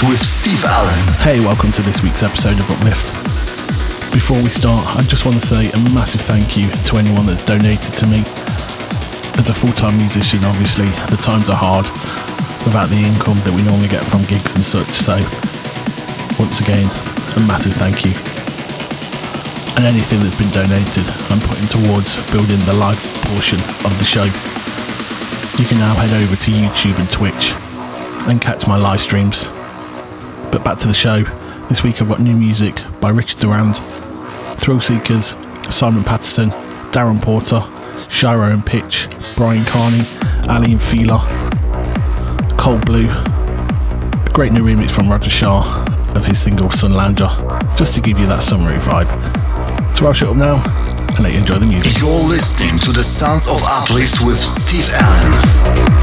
Uplift with Steve Allen. Hey, welcome to this week's episode of Uplift. Before we start, I just want to say a massive thank you to anyone that's donated to me. As a full time musician, obviously, the times are hard without the income that we normally get from gigs and such, so once again, a massive thank you. And anything that's been donated, I'm putting towards building the live portion of the show. You can now head over to YouTube and Twitch and catch my live streams. But back to the show. This week I've got new music by Richard Durand, Thrillseekers, Simon Patterson, Darren Porter, XiJaro and Pitch, Bryan Kearney, Aly and Fila, Cold Blue, a great new remix from Roger Shah of his single Sunlounger, just to give you that summery vibe. So I'll shut up now and let you enjoy the music. You're listening to the Sounds of Uplift with Steve Allen.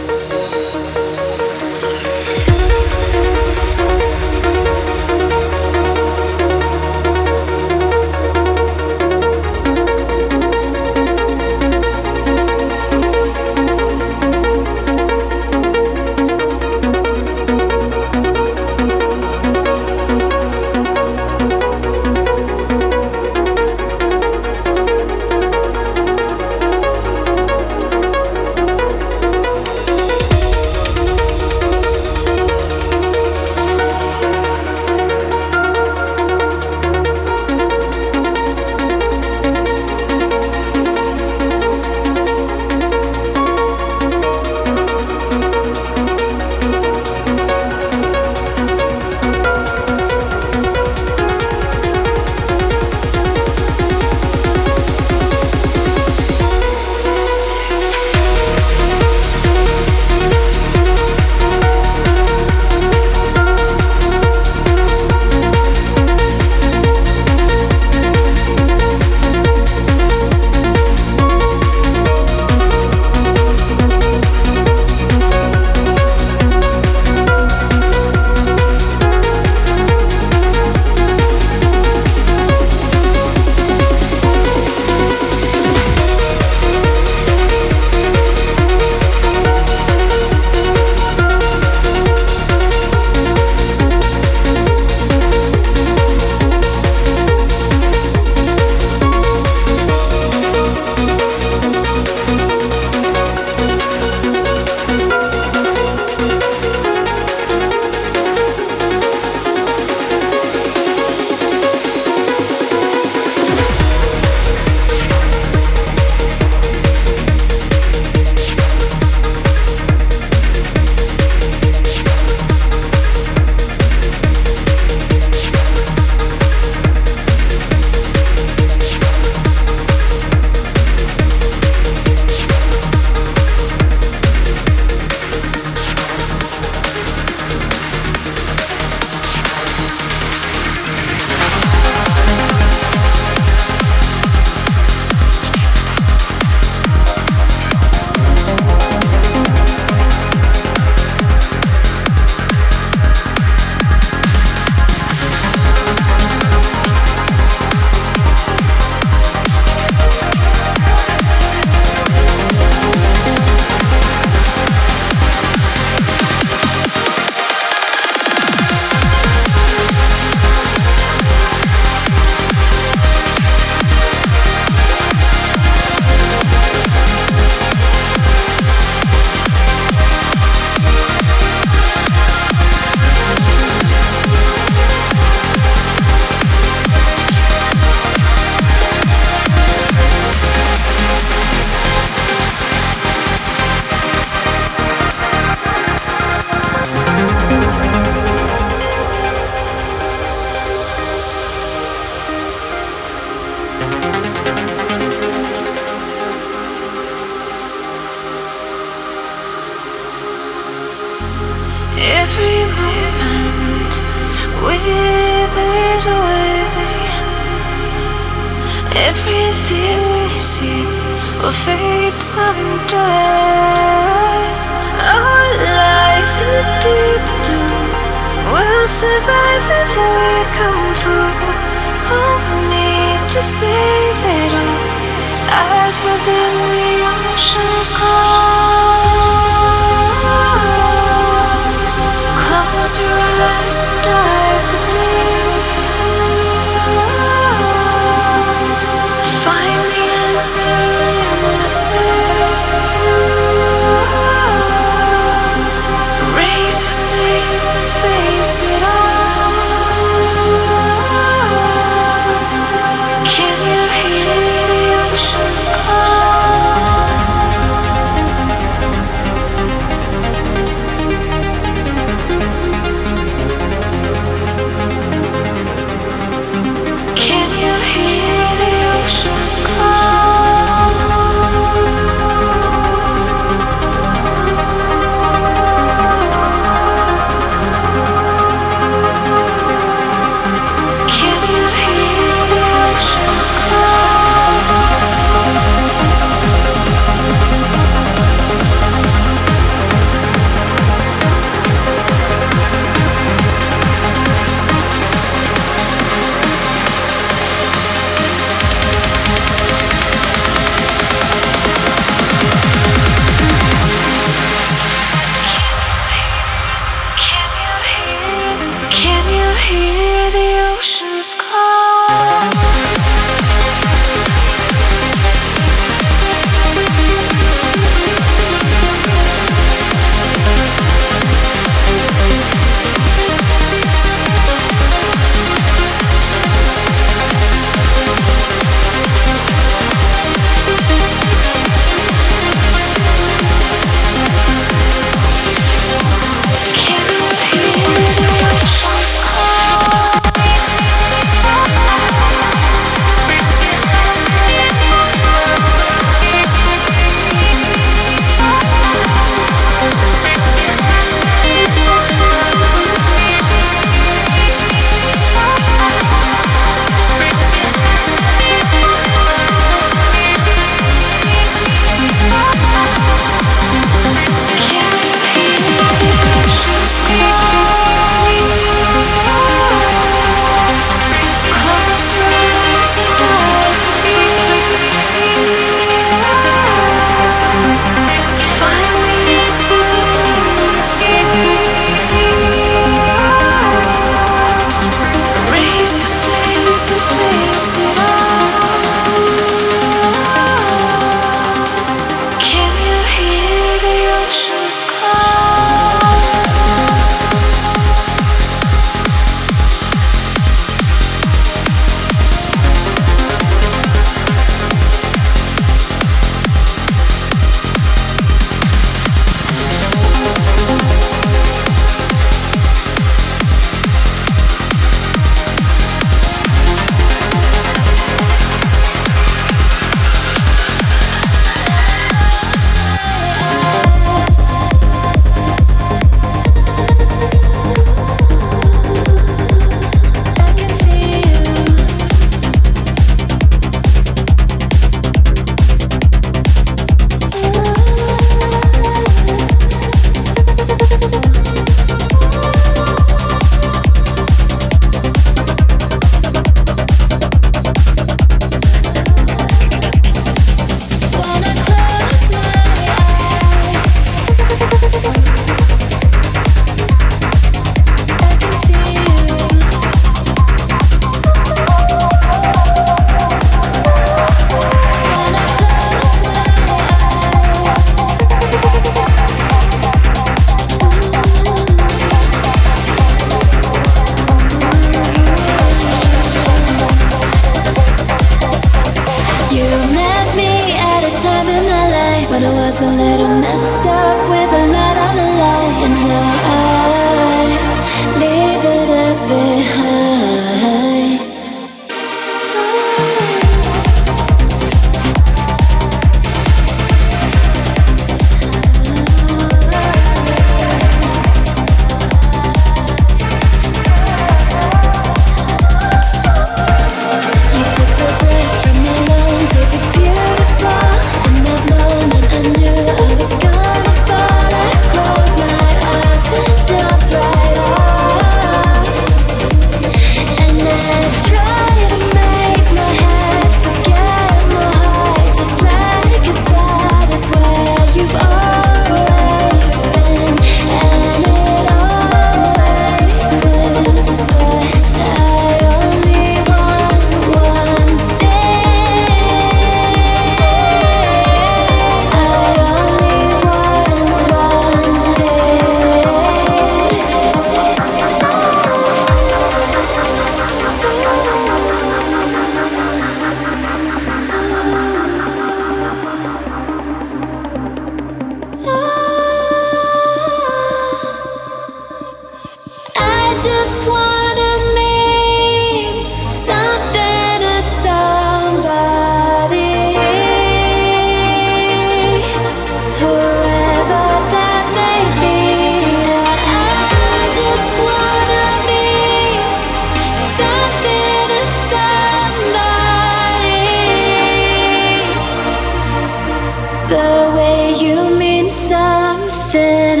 said